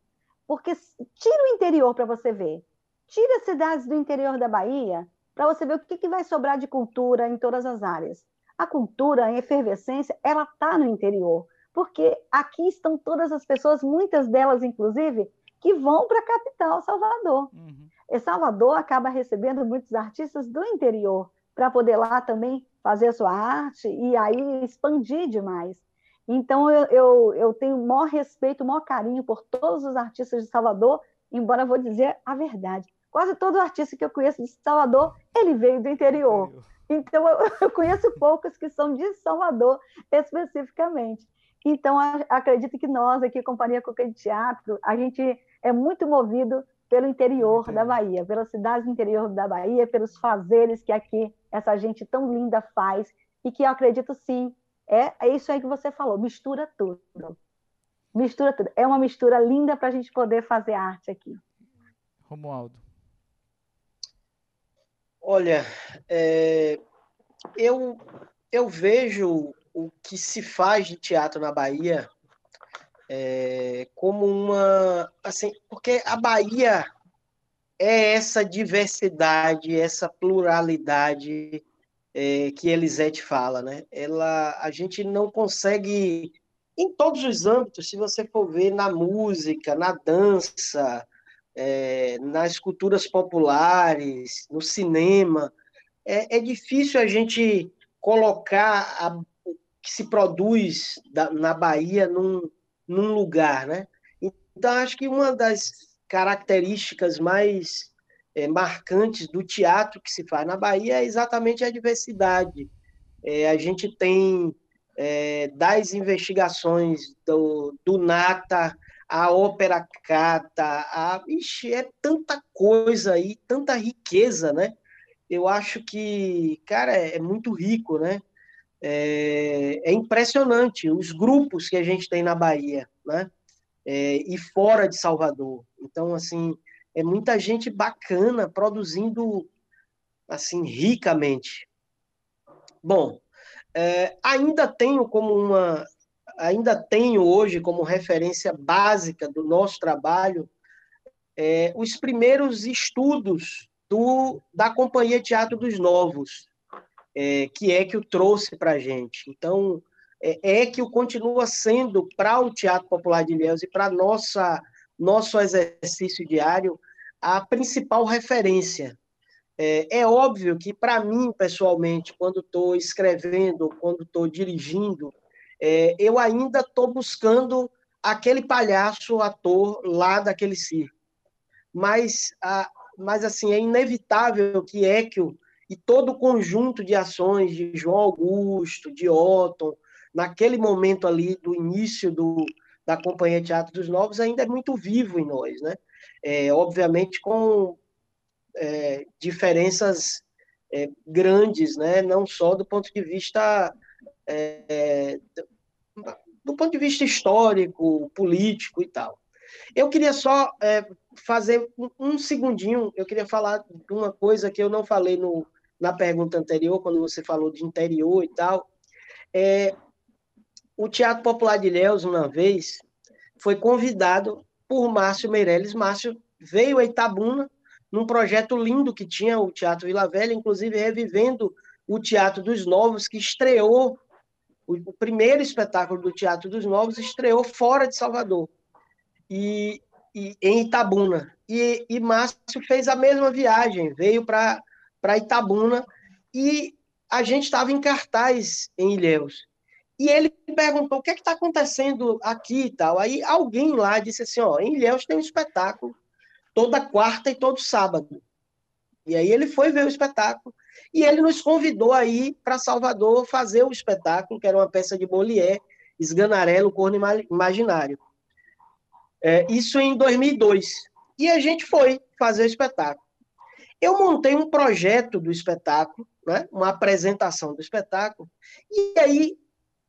porque tira o interior para você ver. Tira as cidades do interior da Bahia para você ver o que, que vai sobrar de cultura em todas as áreas. A cultura, em efervescência, ela está no interior, porque aqui estão todas as pessoas, muitas delas, inclusive, que vão para a capital, Salvador. Uhum. E Salvador acaba recebendo muitos artistas do interior para poder lá também fazer a sua arte e aí expandir demais. Então, eu, eu, eu tenho o maior respeito, o maior carinho por todos os artistas de Salvador, embora eu vou dizer a verdade. Quase todo artista que eu conheço de Salvador, ele veio do interior. Então, eu, eu conheço poucos que são de Salvador, especificamente. Então, acredito que nós, aqui, Companhia Coca de Teatro, a gente é muito movido pelo interior Entendi. da Bahia, pelas cidades do interior da Bahia, pelos fazeres que aqui essa gente tão linda faz, e que eu acredito sim, é, é isso aí que você falou, mistura tudo. Mistura tudo. É uma mistura linda para a gente poder fazer arte aqui. Romualdo. Olha, é, eu, eu vejo o que se faz de teatro na Bahia é, como uma. Assim, porque a Bahia é essa diversidade, essa pluralidade é, que Elisete fala, né? Ela, a gente não consegue, em todos os âmbitos, se você for ver na música, na dança, é, nas culturas populares, no cinema. É, é difícil a gente colocar a, que se produz da, na Bahia num, num lugar, né? Então, acho que uma das características mais é, marcantes do teatro que se faz na Bahia é exatamente a diversidade. É, a gente tem é, das investigações do, do Nata a ópera cata, a... Ixi, é tanta coisa aí, tanta riqueza, né? Eu acho que, cara, é, é muito rico, né? É, é, impressionante os grupos que a gente tem na Bahia, né? É, e fora de Salvador. Então, assim, é muita gente bacana produzindo, assim, ricamente. Bom, é, ainda tenho como uma ainda tenho hoje como referência básica do nosso trabalho é, os primeiros estudos do, da Companhia Teatro dos Novos, é, que é que o trouxe para a gente. Então, é, é que o continua sendo para o Teatro Popular de Ilhéus e para nossa nosso exercício diário a principal referência. É, é óbvio que, para mim, pessoalmente, quando estou escrevendo, quando estou dirigindo, é, eu ainda estou buscando aquele palhaço ator lá daquele circo. Mas, a, mas assim, é inevitável que Equio e todo o conjunto de ações de João Augusto, de Otton, naquele momento ali do início do, da Companhia Teatro dos Novos, ainda é muito vivo em nós, né? É, obviamente com é, diferenças é, grandes, né? não só do ponto de vista é, do ponto de vista histórico, político e tal. Eu queria só é, fazer um, um, segundinho, eu queria falar de uma coisa que eu não falei no, na pergunta anterior, quando você falou de interior e tal. É, o Teatro Popular de Ilhéus, uma vez, foi convidado por Márcio Meirelles. Márcio veio a Itabuna num projeto lindo que tinha o Teatro Vila Velha, inclusive revivendo o Teatro dos Novos, que estreou, o, primeiro espetáculo do Teatro dos Novos estreou fora de Salvador, e, e em Itabuna. E, e Márcio fez a mesma viagem, veio para Itabuna, e a gente estava em cartaz em Ilhéus. E ele perguntou o que é está acontecendo aqui e tal. Aí alguém lá disse assim: ó, em Ilhéus tem um espetáculo toda quarta e todo sábado. E aí ele foi ver o espetáculo e ele nos convidou aí para Salvador fazer o espetáculo, que era uma peça de Molière, Esganarelo, Corno Imaginário. É, isso em 2002. E a gente foi fazer o espetáculo. Eu montei um projeto do espetáculo, né, uma apresentação do espetáculo, e aí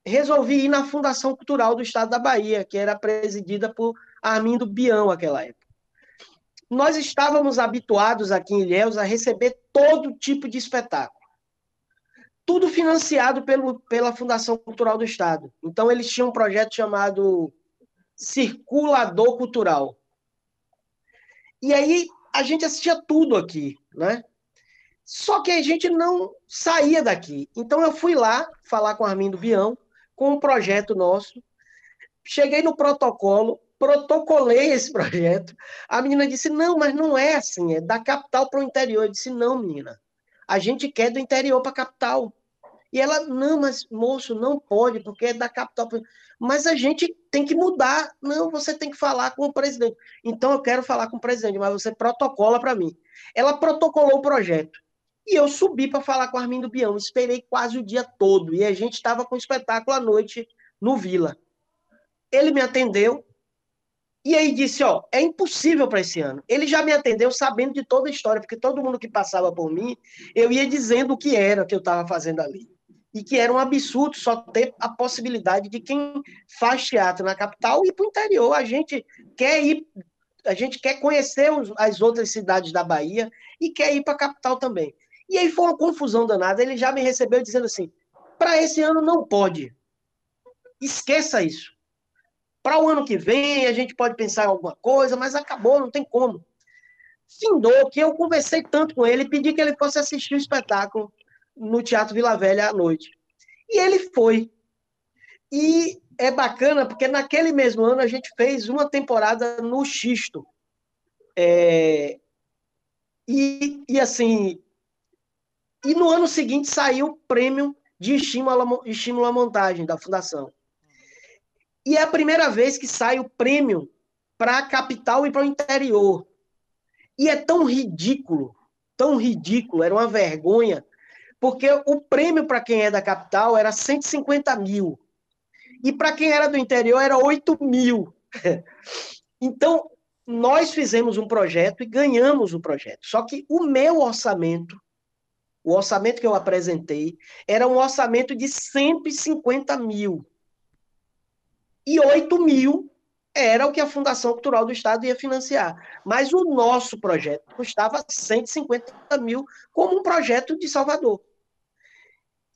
resolvi ir na Fundação Cultural do Estado da Bahia, que era presidida por Armindo Bião naquela época nós estávamos habituados aqui em Ilhéus a receber todo tipo de espetáculo. Tudo financiado pelo, pela Fundação Cultural do Estado. Então, eles tinham um projeto chamado Circulador Cultural. E aí, a gente assistia tudo aqui, né? Só que a gente não saía daqui. Então, eu fui lá falar com Armindo Bião, com um projeto nosso. Cheguei no protocolo, protocolei esse projeto. A menina disse: não, mas não é assim, é da capital para o interior. Eu disse: não, menina, a gente quer do interior para a capital. E ela, não, mas moço, não pode, porque é da capital. Mas a gente tem que mudar. Não, você tem que falar com o presidente. Então eu quero falar com o presidente, mas você protocola para mim. Ela protocolou o projeto. E eu subi para falar com o Armindo Bião. Esperei quase o dia todo. E a gente estava com espetáculo à noite no Vila. Ele me atendeu, e aí disse, ó, é impossível para esse ano. Ele já me atendeu sabendo de toda a história, porque todo mundo que passava por mim, eu ia dizendo o que era que eu estava fazendo ali. E que era um absurdo só ter a possibilidade de quem faz teatro na capital ir para o interior. A gente quer ir, a gente quer conhecer as outras cidades da Bahia e quer ir para a capital também. E aí foi uma confusão danada. Ele já me recebeu dizendo assim: para esse ano não pode. Esqueça isso. Para o ano que vem, a gente pode pensar em alguma coisa, mas acabou, não tem como. Findou que eu conversei tanto com ele, pedi que ele fosse assistir o espetáculo no Teatro Vila Velha à noite. E ele foi. E é bacana, porque naquele mesmo ano a gente fez uma temporada no Xisto. É... E, e assim. E no ano seguinte saiu o prêmio de estímulo, estímulo à montagem da Fundação. E é a primeira vez que sai o prêmio para a capital e para o interior. E é tão ridículo, tão ridículo, era uma vergonha, porque o prêmio para quem é da capital era 150 mil. E para quem era do interior era 8 mil. Então, nós fizemos um projeto e ganhamos o projeto. Só que o meu orçamento, o orçamento que eu apresentei, era um orçamento de 150 mil e 8 mil era o que a Fundação Cultural do Estado ia financiar. Mas o nosso projeto custava 150 mil como um projeto de Salvador.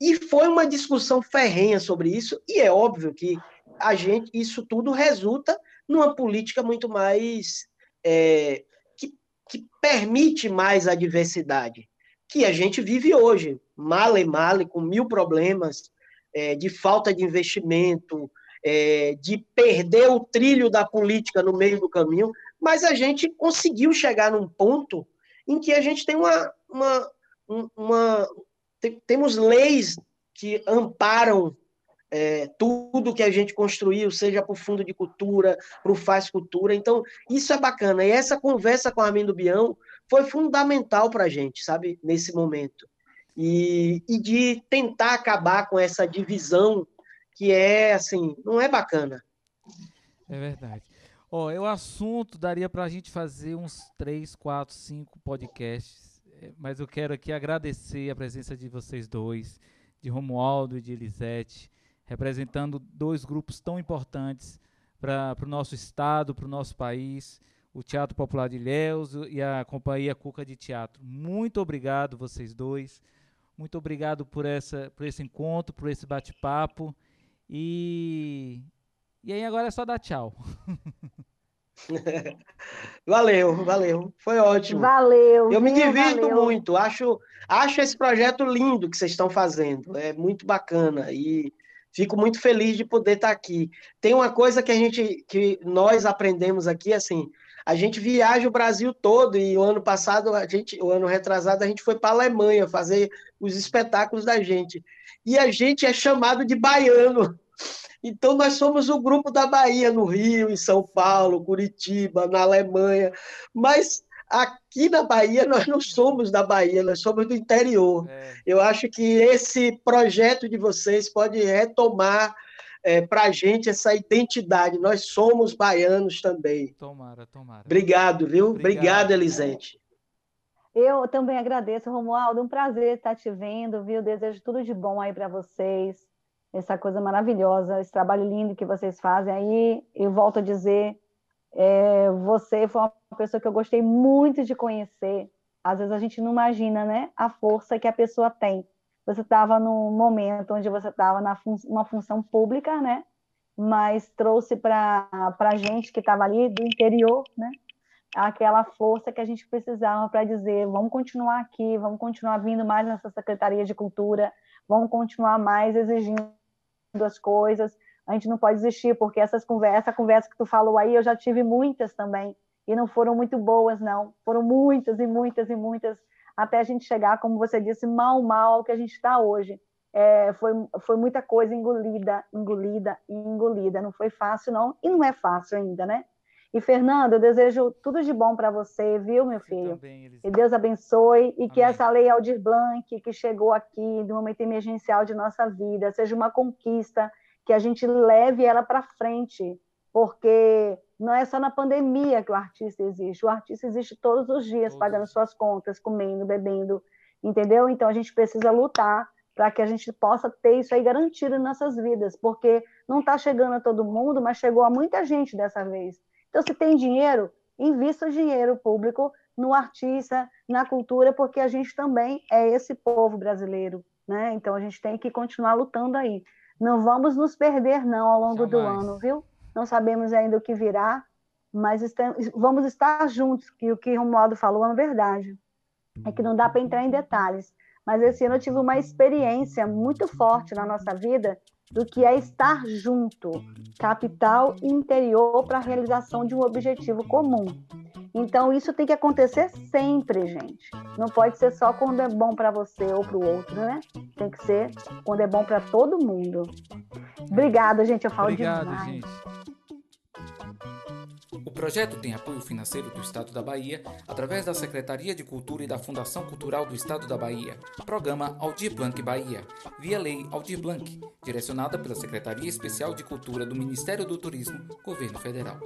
E foi uma discussão ferrenha sobre isso, e é óbvio que a gente, isso tudo resulta numa política muito mais é, que, que, permite mais a diversidade, que a gente vive hoje, male male, com mil problemas é, de falta de investimento, é, de perder o trilho da política no meio do caminho, mas a gente conseguiu chegar num ponto em que a gente tem uma, uma, uma temos leis que amparam é, tudo que a gente construiu, seja para o Fundo de Cultura, para o Faz Cultura. Então, isso é bacana. E essa conversa com a Armindo Bião foi fundamental para a gente, sabe, nesse momento. E, e de tentar acabar com essa divisão que é, assim, não é bacana. É verdade. Ó, oh, o assunto daria para a gente fazer uns três, quatro, cinco podcasts, é, mas eu quero aqui agradecer a presença de vocês dois, de Romualdo e de Elisete, representando dois grupos tão importantes para o nosso estado, para o nosso país, o Teatro Popular de Ilhéus e a Companhia Cuca de Teatro. Muito obrigado vocês dois, muito obrigado por, essa, por esse encontro, por esse bate-papo e e aí agora é só dar tchau. valeu, valeu. Foi ótimo. Valeu. Eu me divirto valeu. muito. Acho, acho esse projeto lindo que vocês estão fazendo. É muito bacana e fico muito feliz de poder estar aqui. Tem uma coisa que a gente, que nós aprendemos aqui, assim, a gente viaja o Brasil todo e o ano passado, a gente, o ano retrasado, a gente foi para a Alemanha fazer os espetáculos da gente. E a gente é chamado de baiano. Então, nós somos o grupo da Bahia, no Rio, em São Paulo, Curitiba, na Alemanha, mas aqui na Bahia nós não somos da Bahia, nós somos do interior. É. Eu acho que esse projeto de vocês pode retomar é, para a gente essa identidade. Nós somos baianos também. Tomara, tomara. Obrigado, viu? Obrigado, Obrigado Elisete. Eu também agradeço, Romualdo. Um prazer estar te vendo, viu? Desejo tudo de bom aí para vocês essa coisa maravilhosa, esse trabalho lindo que vocês fazem aí. Eu volto a dizer, é, você foi uma pessoa que eu gostei muito de conhecer. Às vezes a gente não imagina, né, a força que a pessoa tem. Você estava num momento onde você estava na fun uma função pública, né, mas trouxe para a gente que estava ali do interior, né, aquela força que a gente precisava para dizer, vamos continuar aqui, vamos continuar vindo mais nessa Secretaria de Cultura, vamos continuar mais exigindo as coisas, a gente não pode desistir, porque essas conversas, essa conversa que tu falou aí, eu já tive muitas também, e não foram muito boas, não. Foram muitas e muitas e muitas, até a gente chegar, como você disse, mal, mal ao que a gente está hoje. É, foi, foi muita coisa engolida, engolida e engolida. Não foi fácil, não, e não é fácil ainda, né? E, Fernando, eu desejo tudo de bom para você, viu, meu filho? Também, e Deus abençoe e Amém. que essa lei Aldir Blanc, que chegou aqui no momento emergencial de nossa vida, seja uma conquista, que a gente leve ela para frente, porque não é só na pandemia que o artista existe, o artista existe todos os dias, pagando suas contas, comendo, bebendo, entendeu? Então a gente precisa lutar para que a gente possa ter isso aí garantido em nossas vidas, porque não está chegando a todo mundo, mas chegou a muita gente dessa vez. Então, se tem dinheiro, invista o dinheiro público no artista, na cultura, porque a gente também é esse povo brasileiro, né? Então a gente tem que continuar lutando aí. Não vamos nos perder não ao longo Jamais. do ano, viu? Não sabemos ainda o que virá, mas estamos, vamos estar juntos, que o que o Romualdo falou é uma verdade. É que não dá para entrar em detalhes, mas esse ano eu tive uma experiência muito forte na nossa vida do que é estar junto, capital e interior, para a realização de um objetivo comum. Então, isso tem que acontecer sempre, gente. Não pode ser só quando é bom para você ou para o outro, né? Tem que ser quando é bom para todo mundo. Obrigada, gente. Eu falo Obrigado, demais. Gente. O projeto tem apoio financeiro do Estado da Bahia através da Secretaria de Cultura e da Fundação Cultural do Estado da Bahia, Programa Aldir Blanc Bahia, via Lei Aldir Blanc, direcionada pela Secretaria Especial de Cultura do Ministério do Turismo, Governo Federal.